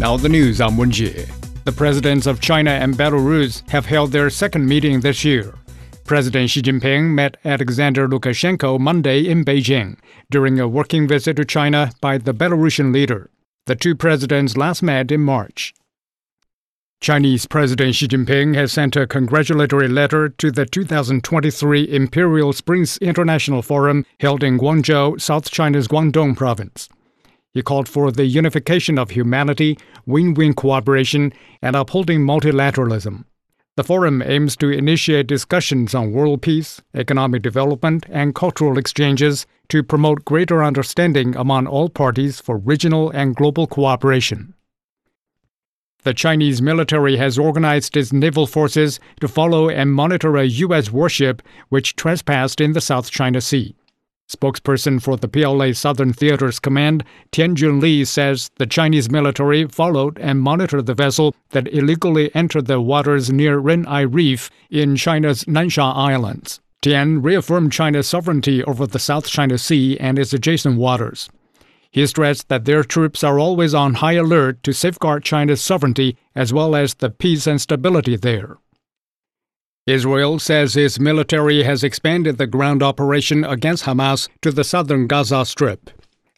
Now the news on Wenjie. The presidents of China and Belarus have held their second meeting this year. President Xi Jinping met Alexander Lukashenko Monday in Beijing during a working visit to China by the Belarusian leader. The two presidents last met in March. Chinese President Xi Jinping has sent a congratulatory letter to the 2023 Imperial Springs International Forum held in Guangzhou, South China's Guangdong province. He called for the unification of humanity, win win cooperation, and upholding multilateralism. The forum aims to initiate discussions on world peace, economic development, and cultural exchanges to promote greater understanding among all parties for regional and global cooperation. The Chinese military has organized its naval forces to follow and monitor a U.S. warship which trespassed in the South China Sea. Spokesperson for the PLA Southern Theater's command, Tian Junli, says the Chinese military followed and monitored the vessel that illegally entered the waters near Ren'ai Reef in China's Nansha Islands. Tian reaffirmed China's sovereignty over the South China Sea and its adjacent waters. He stressed that their troops are always on high alert to safeguard China's sovereignty as well as the peace and stability there. Israel says its military has expanded the ground operation against Hamas to the southern Gaza Strip.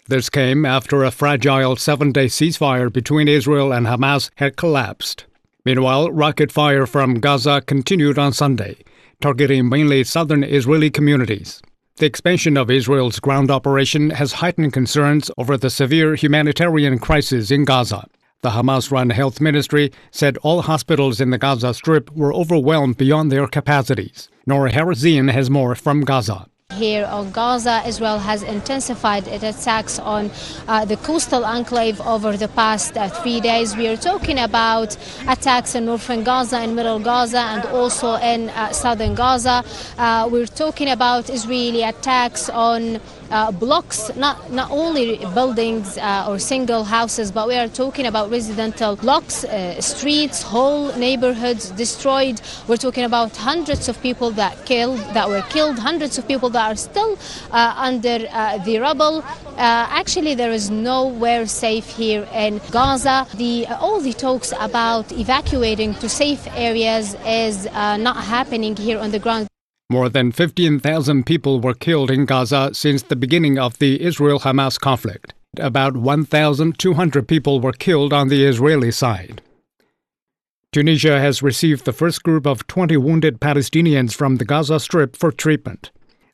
This came after a fragile seven day ceasefire between Israel and Hamas had collapsed. Meanwhile, rocket fire from Gaza continued on Sunday, targeting mainly southern Israeli communities. The expansion of Israel's ground operation has heightened concerns over the severe humanitarian crisis in Gaza. The Hamas run health ministry said all hospitals in the Gaza Strip were overwhelmed beyond their capacities. Nora Harazeen has more from Gaza. Here on Gaza, Israel has intensified its attacks on uh, the coastal enclave over the past uh, three days. We are talking about attacks in northern Gaza and middle Gaza and also in uh, southern Gaza. Uh, we're talking about Israeli attacks on uh, blocks, not, not only buildings uh, or single houses, but we are talking about residential blocks, uh, streets, whole neighborhoods destroyed. We're talking about hundreds of people that killed, that were killed, hundreds of people that are still uh, under uh, the rubble. actually, there is nowhere safe here in Gaza. The, all the talks about evacuating to safe areas is not happening here on the ground. More than 15,000 people were killed in Gaza since the beginning of the Israel Hamas conflict. About 1,200 people were killed on the Israeli side. Tunisia has received the first group of 20 wounded Palestinians from the Gaza Strip for treatment.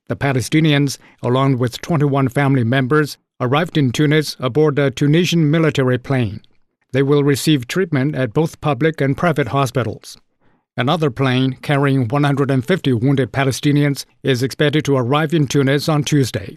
The Palestinians, along with 21 family members, arrived in Tunis aboard a Tunisian military plane. They will receive treatment at both public and private hospitals. Another plane carrying 150 wounded Palestinians is expected to arrive in Tunis on Tuesday.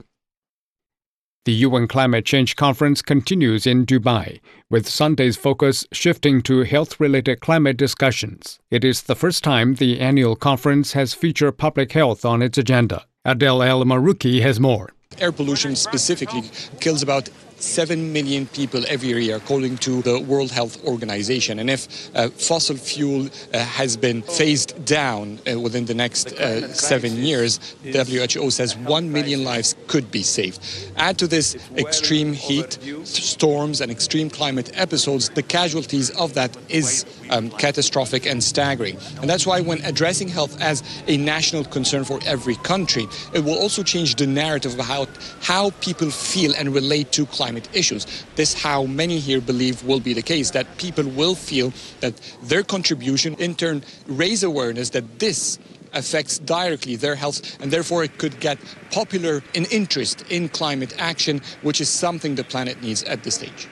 The UN Climate Change Conference continues in Dubai, with Sunday's focus shifting to health related climate discussions. It is the first time the annual conference has featured public health on its agenda. Adel El Marouki has more. Air pollution specifically kills about 7 million people every year, according to the World Health Organization. And if uh, fossil fuel uh, has been phased down uh, within the next uh, seven years, WHO says 1 million lives could be saved. Add to this extreme heat, storms, and extreme climate episodes, the casualties of that is um, catastrophic and staggering. And that's why, when addressing health as a national concern for every country, it will also change the narrative about how people feel and relate to climate issues. This how many here believe will be the case, that people will feel that their contribution in turn raise awareness that this affects directly their health and therefore it could get popular in interest in climate action, which is something the planet needs at this stage.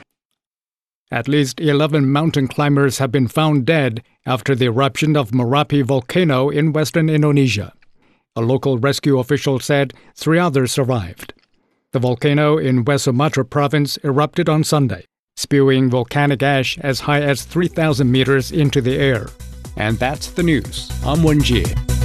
At least 11 mountain climbers have been found dead after the eruption of Merapi volcano in western Indonesia. A local rescue official said three others survived. The volcano in West Sumatra province erupted on Sunday, spewing volcanic ash as high as 3,000 meters into the air. And that's the news. I'm Wenjie.